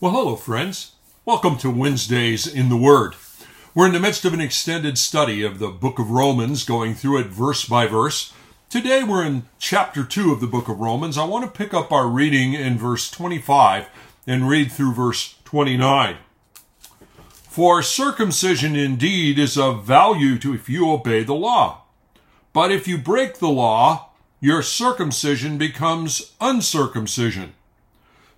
Well, hello, friends. Welcome to Wednesdays in the Word. We're in the midst of an extended study of the book of Romans, going through it verse by verse. Today we're in chapter 2 of the book of Romans. I want to pick up our reading in verse 25 and read through verse 29. For circumcision indeed is of value to if you obey the law. But if you break the law, your circumcision becomes uncircumcision.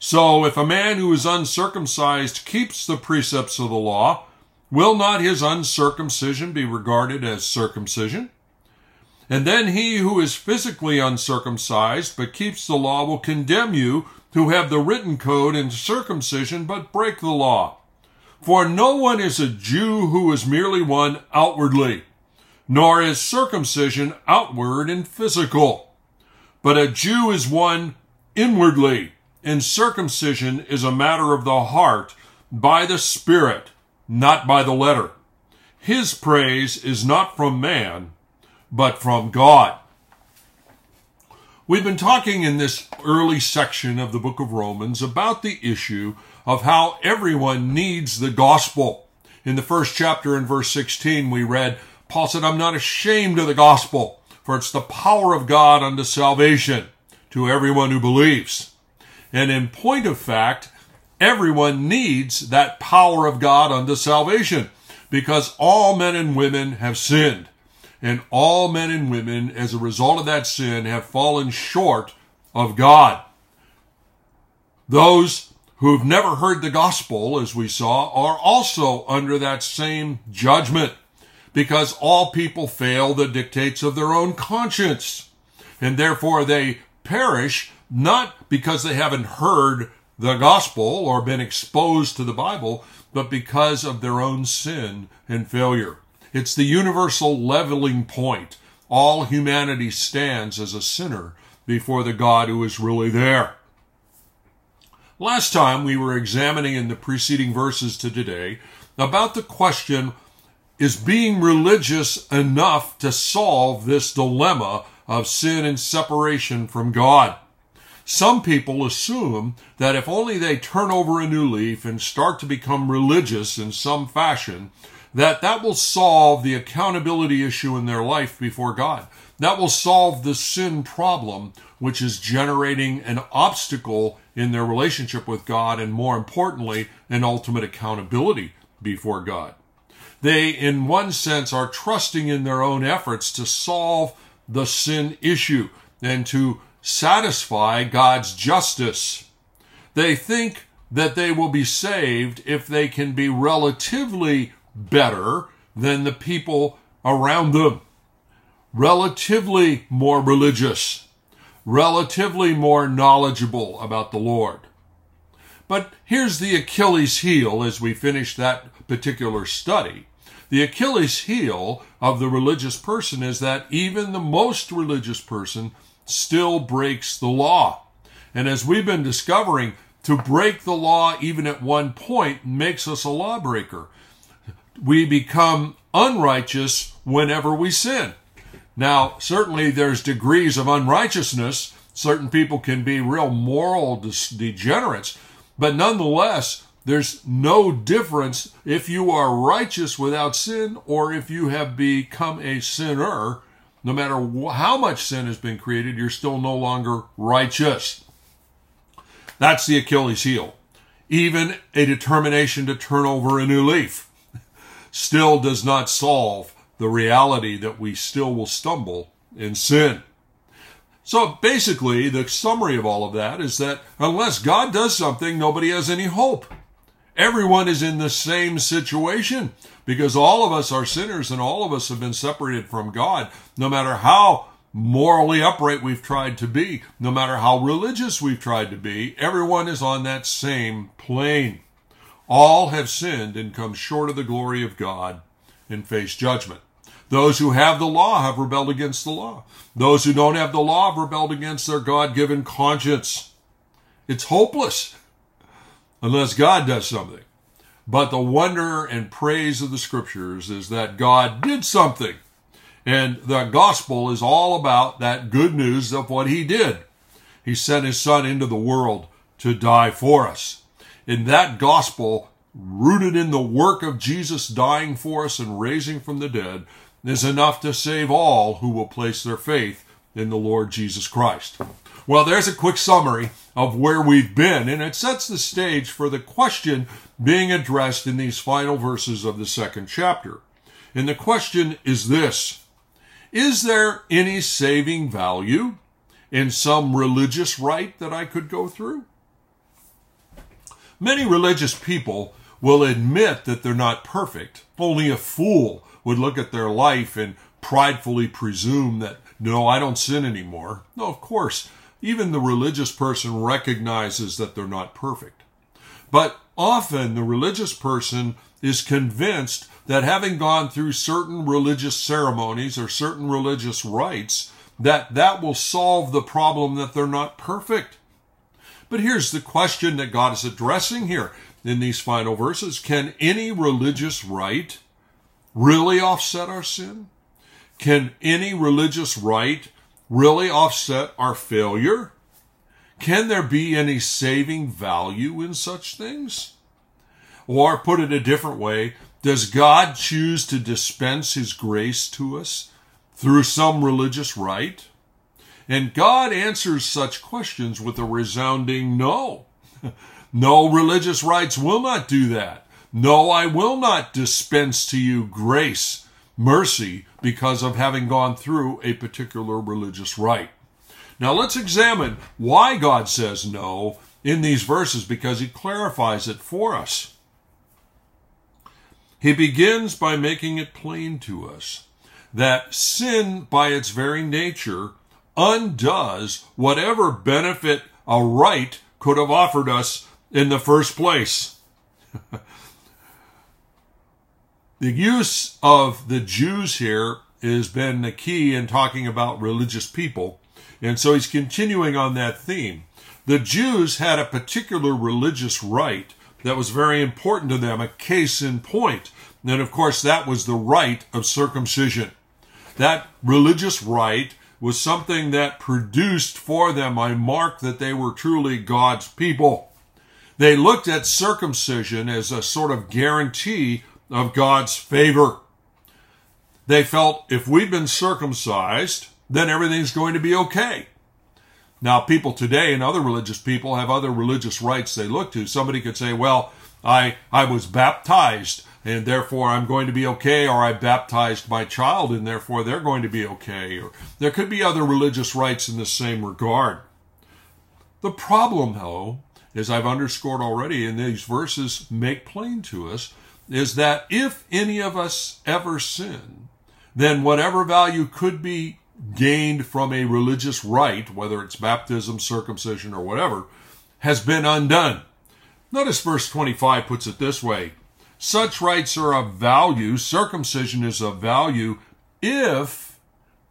So if a man who is uncircumcised keeps the precepts of the law, will not his uncircumcision be regarded as circumcision? And then he who is physically uncircumcised but keeps the law will condemn you who have the written code in circumcision but break the law. For no one is a Jew who is merely one outwardly, nor is circumcision outward and physical. But a Jew is one inwardly and circumcision is a matter of the heart by the Spirit, not by the letter. His praise is not from man, but from God. We've been talking in this early section of the book of Romans about the issue of how everyone needs the gospel. In the first chapter in verse 16, we read, Paul said, I'm not ashamed of the gospel, for it's the power of God unto salvation to everyone who believes. And in point of fact, everyone needs that power of God unto salvation because all men and women have sinned. And all men and women, as a result of that sin, have fallen short of God. Those who've never heard the gospel, as we saw, are also under that same judgment because all people fail the dictates of their own conscience. And therefore they perish not because they haven't heard the gospel or been exposed to the Bible, but because of their own sin and failure. It's the universal leveling point. All humanity stands as a sinner before the God who is really there. Last time we were examining in the preceding verses to today about the question is being religious enough to solve this dilemma of sin and separation from God? Some people assume that if only they turn over a new leaf and start to become religious in some fashion, that that will solve the accountability issue in their life before God. That will solve the sin problem, which is generating an obstacle in their relationship with God and more importantly, an ultimate accountability before God. They, in one sense, are trusting in their own efforts to solve the sin issue and to satisfy God's justice. They think that they will be saved if they can be relatively better than the people around them, relatively more religious, relatively more knowledgeable about the Lord. But here's the Achilles heel as we finish that particular study. The Achilles heel of the religious person is that even the most religious person still breaks the law. And as we've been discovering, to break the law even at one point makes us a lawbreaker. We become unrighteous whenever we sin. Now, certainly there's degrees of unrighteousness. Certain people can be real moral degenerates, but nonetheless, there's no difference if you are righteous without sin or if you have become a sinner no matter how much sin has been created, you're still no longer righteous. That's the Achilles heel. Even a determination to turn over a new leaf still does not solve the reality that we still will stumble in sin. So basically, the summary of all of that is that unless God does something, nobody has any hope. Everyone is in the same situation because all of us are sinners and all of us have been separated from God, no matter how morally upright we've tried to be, no matter how religious we've tried to be, everyone is on that same plane. All have sinned and come short of the glory of God and face judgment. Those who have the law have rebelled against the law. Those who don't have the law have rebelled against their God given conscience. It's hopeless unless God does something. But the wonder and praise of the scriptures is that God did something. And the gospel is all about that good news of what he did. He sent his son into the world to die for us. In that gospel, rooted in the work of Jesus dying for us and raising from the dead, is enough to save all who will place their faith in the Lord Jesus Christ. Well, there's a quick summary of where we've been, and it sets the stage for the question being addressed in these final verses of the second chapter. And the question is this Is there any saving value in some religious rite that I could go through? Many religious people will admit that they're not perfect. Only a fool would look at their life and pridefully presume that, no, I don't sin anymore. No, of course, even the religious person recognizes that they're not perfect. But often the religious person is convinced that having gone through certain religious ceremonies or certain religious rites, that that will solve the problem that they're not perfect. But here's the question that God is addressing here in these final verses. Can any religious rite really offset our sin? Can any religious rite really offset our failure? Can there be any saving value in such things? Or put it a different way, does God choose to dispense his grace to us through some religious rite? And God answers such questions with a resounding no. no religious rites will not do that. No, I will not dispense to you grace, mercy, because of having gone through a particular religious rite. Now let's examine why God says no in these verses because he clarifies it for us. He begins by making it plain to us that sin, by its very nature, undoes whatever benefit a rite could have offered us in the first place. the use of the Jews here has been the key in talking about religious people. And so he's continuing on that theme. The Jews had a particular religious rite that was very important to them, a case in point. And of course, that was the rite of circumcision. That religious rite was something that produced for them a mark that they were truly God's people. They looked at circumcision as a sort of guarantee of God's favor. They felt if we've been circumcised, then everything's going to be okay. Now, people today and other religious people have other religious rites they look to. Somebody could say, well, I, I was baptized and therefore I'm going to be okay, or I baptized my child and therefore they're going to be okay. Or there could be other religious rites in the same regard. The problem, though, as I've underscored already in these verses make plain to us, is that if any of us ever sin, then whatever value could be gained from a religious rite, whether it's baptism, circumcision, or whatever, has been undone. Notice verse 25 puts it this way such rites are of value, circumcision is of value if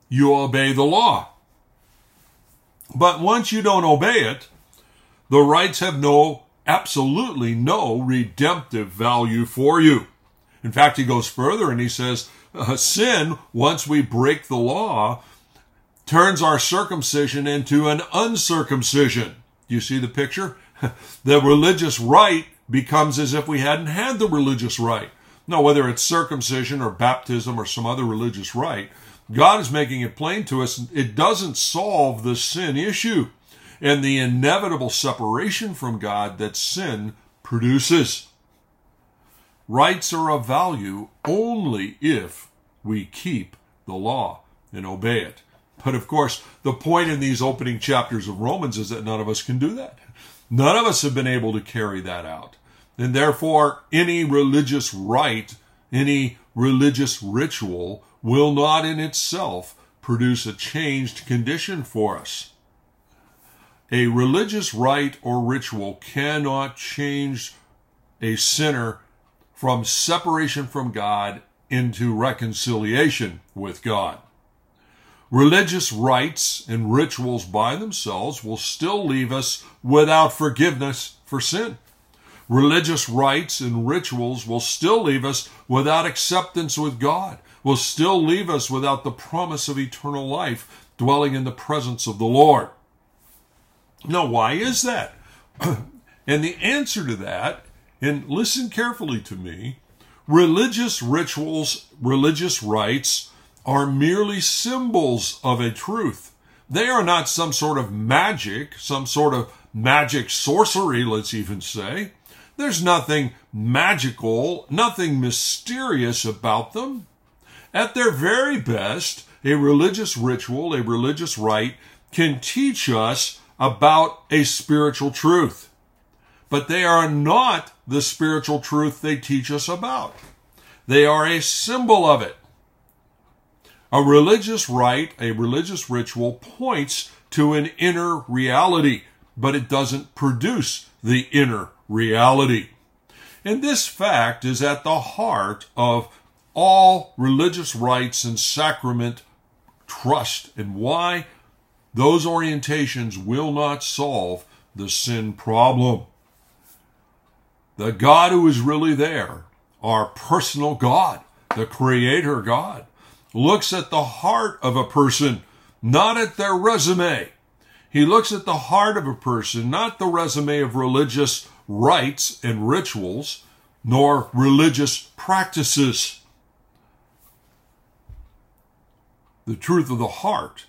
you obey the law. But once you don't obey it, the rites have no, absolutely no redemptive value for you. In fact, he goes further and he says, uh, sin, once we break the law, turns our circumcision into an uncircumcision. Do you see the picture? the religious rite becomes as if we hadn't had the religious rite. Now, whether it's circumcision or baptism or some other religious rite, God is making it plain to us it doesn't solve the sin issue and the inevitable separation from God that sin produces. Rites are of value only if we keep the law and obey it. But of course, the point in these opening chapters of Romans is that none of us can do that. None of us have been able to carry that out. And therefore, any religious rite, any religious ritual will not in itself produce a changed condition for us. A religious rite or ritual cannot change a sinner from separation from God into reconciliation with God. Religious rites and rituals by themselves will still leave us without forgiveness for sin religious rites and rituals will still leave us without acceptance with God, will still leave us without the promise of eternal life dwelling in the presence of the Lord. Now, why is that? And the answer to that, and listen carefully to me, religious rituals, religious rites are merely symbols of a truth. They are not some sort of magic, some sort of magic sorcery, let's even say. There's nothing magical, nothing mysterious about them. At their very best, a religious ritual, a religious rite, can teach us about a spiritual truth. But they are not the spiritual truth they teach us about. They are a symbol of it. A religious rite, a religious ritual points to an inner reality, but it doesn't produce the inner reality. And this fact is at the heart of all religious rites and sacrament trust and why those orientations will not solve the sin problem. The God who is really there, our personal God, the Creator God, looks at the heart of a person, not at their resume. He looks at the heart of a person, not the resume of religious rites and rituals, nor religious practices. The truth of the heart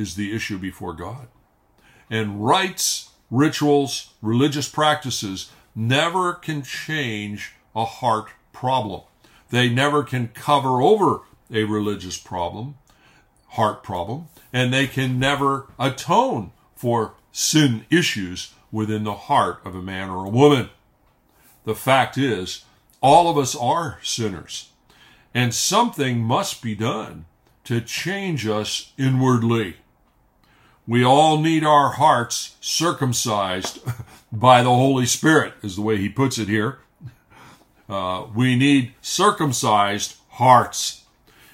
is the issue before God. And rites, rituals, religious practices never can change a heart problem. They never can cover over a religious problem, heart problem, and they can never atone for sin issues within the heart of a man or a woman. The fact is, all of us are sinners, and something must be done to change us inwardly. We all need our hearts circumcised by the Holy Spirit, is the way he puts it here. Uh, we need circumcised hearts.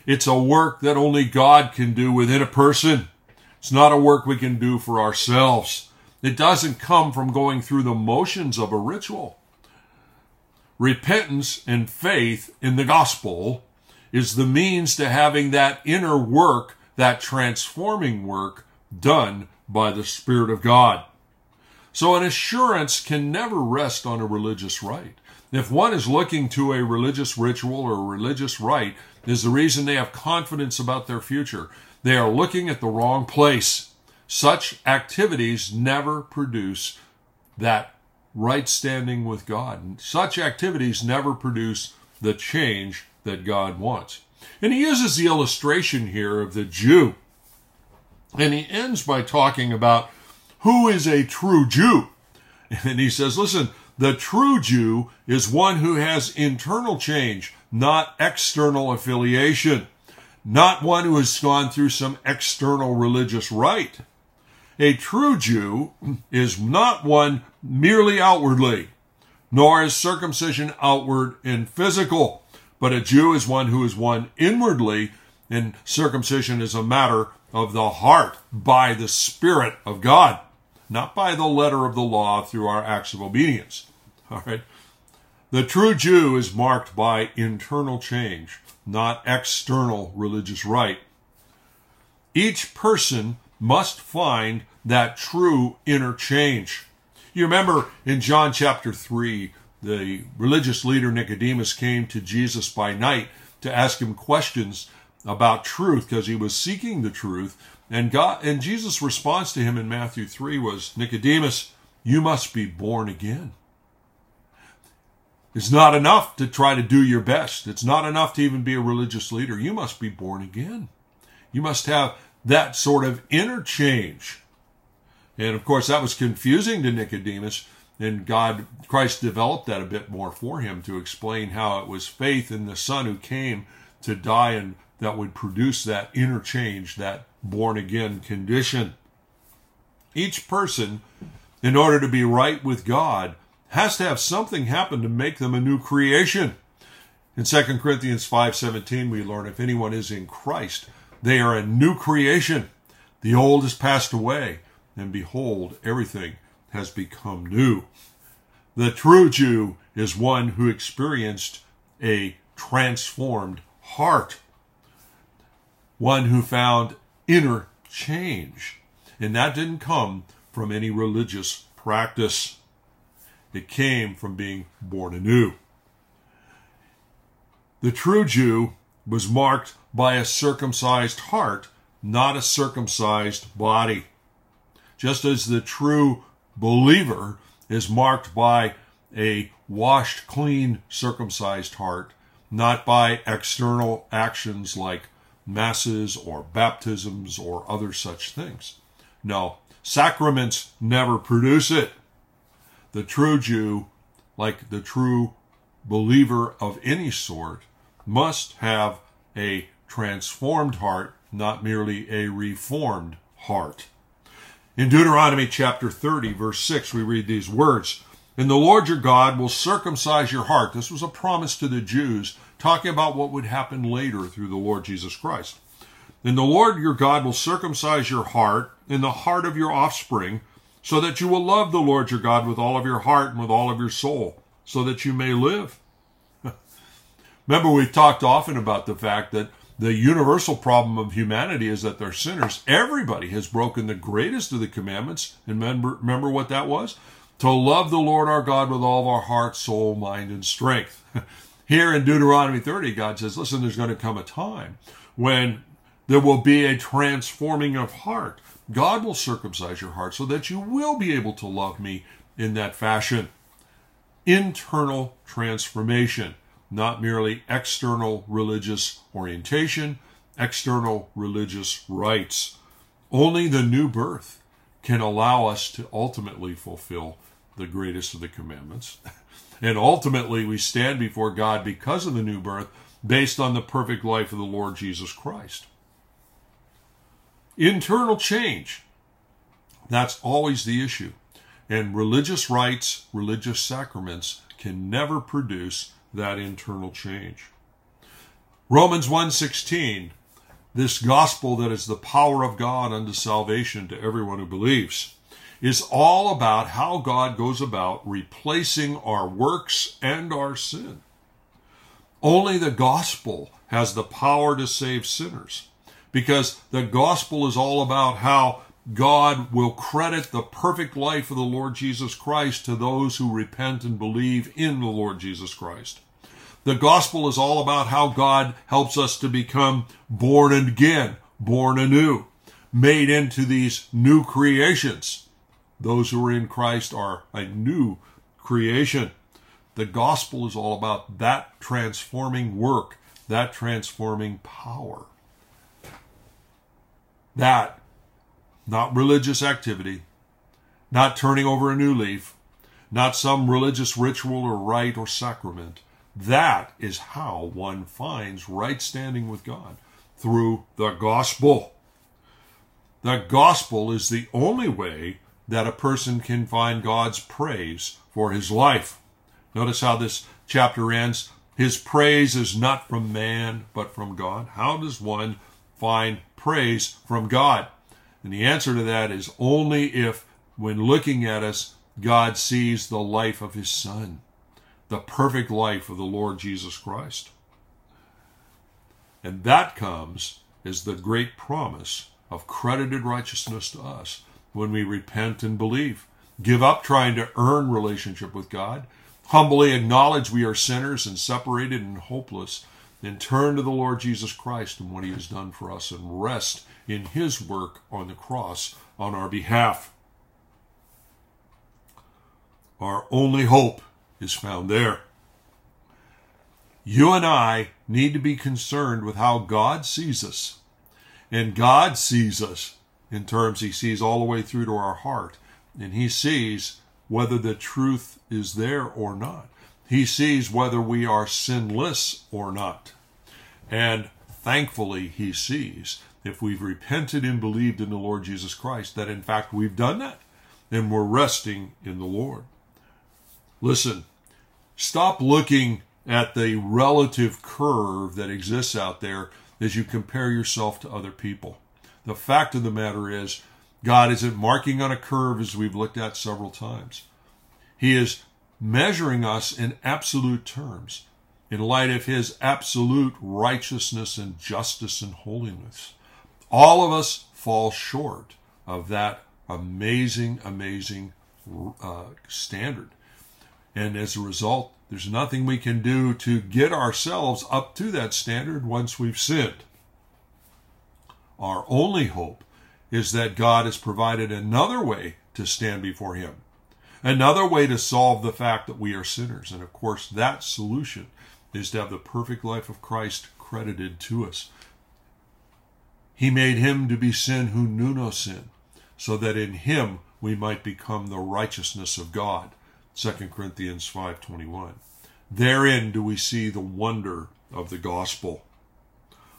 It's a work that only God can do within a person. It's not a work we can do for ourselves. It doesn't come from going through the motions of a ritual. Repentance and faith in the gospel is the means to having that inner work, that transforming work, done by the Spirit of God. So an assurance can never rest on a religious rite. If one is looking to a religious ritual or a religious rite, is the reason they have confidence about their future. They are looking at the wrong place. Such activities never produce that right standing with God. Such activities never produce the change that God wants. And he uses the illustration here of the Jew. And he ends by talking about who is a true Jew. And he says, listen, the true Jew is one who has internal change, not external affiliation, not one who has gone through some external religious rite. A true Jew is not one merely outwardly, nor is circumcision outward and physical, but a Jew is one who is one inwardly, and circumcision is a matter of the heart by the Spirit of God, not by the letter of the law through our acts of obedience. All right. The true Jew is marked by internal change, not external religious rite. Each person must find that true inner change. You remember in John chapter 3, the religious leader Nicodemus came to Jesus by night to ask him questions about truth because he was seeking the truth. And God and Jesus' response to him in Matthew 3 was, Nicodemus, you must be born again. It's not enough to try to do your best. It's not enough to even be a religious leader. You must be born again. You must have that sort of interchange. And of course, that was confusing to Nicodemus. And God, Christ developed that a bit more for him to explain how it was faith in the Son who came to die and that would produce that interchange, that born again condition. Each person, in order to be right with God, has to have something happen to make them a new creation. In 2 Corinthians 5:17 we learn if anyone is in Christ, they are a new creation. The old has passed away, and behold, everything has become new. The true Jew is one who experienced a transformed heart, one who found inner change. And that didn't come from any religious practice. It came from being born anew. The true Jew was marked by a circumcised heart, not a circumcised body. Just as the true believer is marked by a washed, clean, circumcised heart, not by external actions like masses or baptisms or other such things. No, sacraments never produce it. The true Jew, like the true believer of any sort, must have a transformed heart, not merely a reformed heart. In Deuteronomy chapter 30, verse 6, we read these words And the Lord your God will circumcise your heart. This was a promise to the Jews, talking about what would happen later through the Lord Jesus Christ. And the Lord your God will circumcise your heart in the heart of your offspring, so that you will love the Lord your God with all of your heart and with all of your soul, so that you may live. Remember, we've talked often about the fact that the universal problem of humanity is that they're sinners. Everybody has broken the greatest of the commandments. And remember, remember what that was? To love the Lord our God with all of our heart, soul, mind, and strength. Here in Deuteronomy 30, God says, listen, there's going to come a time when there will be a transforming of heart. God will circumcise your heart so that you will be able to love me in that fashion. Internal transformation not merely external religious orientation, external religious rites. Only the new birth can allow us to ultimately fulfill the greatest of the commandments. And ultimately, we stand before God because of the new birth based on the perfect life of the Lord Jesus Christ. Internal change. That's always the issue. And religious rites, religious sacraments can never produce that internal change. Romans 1:16 this gospel that is the power of God unto salvation to everyone who believes is all about how God goes about replacing our works and our sin. Only the gospel has the power to save sinners because the gospel is all about how God will credit the perfect life of the Lord Jesus Christ to those who repent and believe in the Lord Jesus Christ. The gospel is all about how God helps us to become born again, born anew, made into these new creations. Those who are in Christ are a new creation. The gospel is all about that transforming work, that transforming power. That not religious activity, not turning over a new leaf, not some religious ritual or rite or sacrament. That is how one finds right standing with God through the gospel. The gospel is the only way that a person can find God's praise for his life. Notice how this chapter ends. His praise is not from man, but from God. How does one find praise from God? And the answer to that is only if, when looking at us, God sees the life of his son, the perfect life of the Lord Jesus Christ. And that comes as the great promise of credited righteousness to us when we repent and believe. Give up trying to earn relationship with God. Humbly acknowledge we are sinners and separated and hopeless. Then turn to the Lord Jesus Christ and what he has done for us and rest in his work on the cross on our behalf. Our only hope is found there. You and I need to be concerned with how God sees us. And God sees us in terms he sees all the way through to our heart. And he sees whether the truth is there or not. He sees whether we are sinless or not. And thankfully, he sees if we've repented and believed in the Lord Jesus Christ, that in fact we've done that and we're resting in the Lord. Listen, stop looking at the relative curve that exists out there as you compare yourself to other people. The fact of the matter is, God isn't marking on a curve as we've looked at several times. He is measuring us in absolute terms in light of his absolute righteousness and justice and holiness. All of us fall short of that amazing, amazing uh, standard. And as a result, there's nothing we can do to get ourselves up to that standard once we've sinned. Our only hope is that God has provided another way to stand before Him, another way to solve the fact that we are sinners. And of course, that solution is to have the perfect life of Christ credited to us. He made him to be sin who knew no sin, so that in him we might become the righteousness of God. 2 Corinthians 5:21. Therein do we see the wonder of the gospel.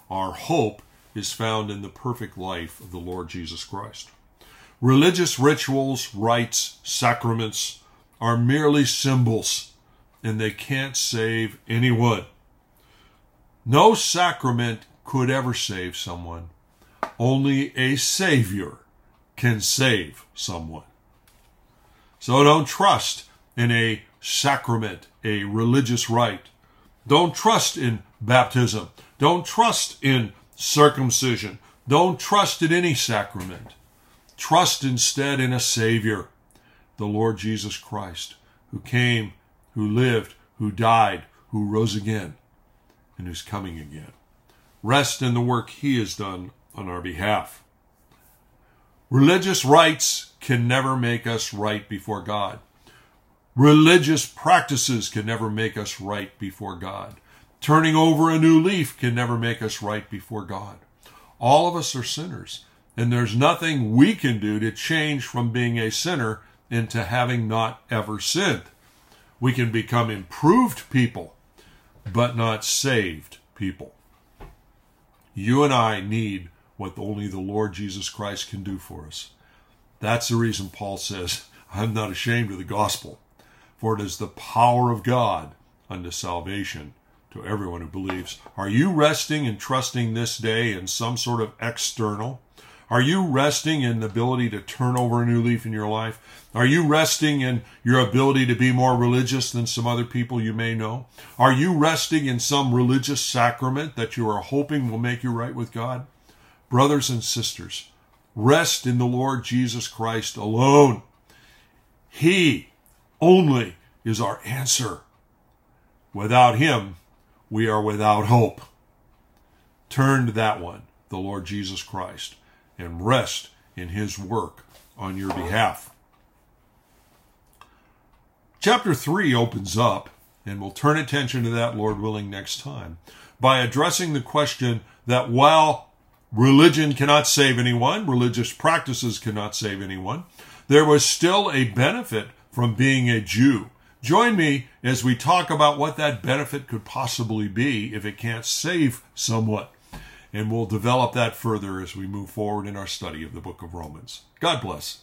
Our hope is found in the perfect life of the Lord Jesus Christ. Religious rituals, rites, sacraments are merely symbols and they can't save anyone. No sacrament could ever save someone. Only a Savior can save someone. So don't trust in a sacrament, a religious rite. Don't trust in baptism. Don't trust in circumcision. Don't trust in any sacrament. Trust instead in a Savior, the Lord Jesus Christ, who came, who lived, who died, who rose again, and who's coming again. Rest in the work He has done on our behalf. Religious rites can never make us right before God. Religious practices can never make us right before God. Turning over a new leaf can never make us right before God. All of us are sinners, and there's nothing we can do to change from being a sinner into having not ever sinned. We can become improved people, but not saved people. You and I need what only the Lord Jesus Christ can do for us. That's the reason Paul says, I'm not ashamed of the gospel, for it is the power of God unto salvation to everyone who believes. Are you resting and trusting this day in some sort of external? Are you resting in the ability to turn over a new leaf in your life? Are you resting in your ability to be more religious than some other people you may know? Are you resting in some religious sacrament that you are hoping will make you right with God? Brothers and sisters, rest in the Lord Jesus Christ alone. He only is our answer. Without Him, we are without hope. Turn to that one, the Lord Jesus Christ and rest in his work on your behalf. Chapter 3 opens up, and we'll turn attention to that, Lord willing, next time, by addressing the question that while religion cannot save anyone, religious practices cannot save anyone, there was still a benefit from being a Jew. Join me as we talk about what that benefit could possibly be if it can't save someone and we'll develop that further as we move forward in our study of the book of Romans. God bless.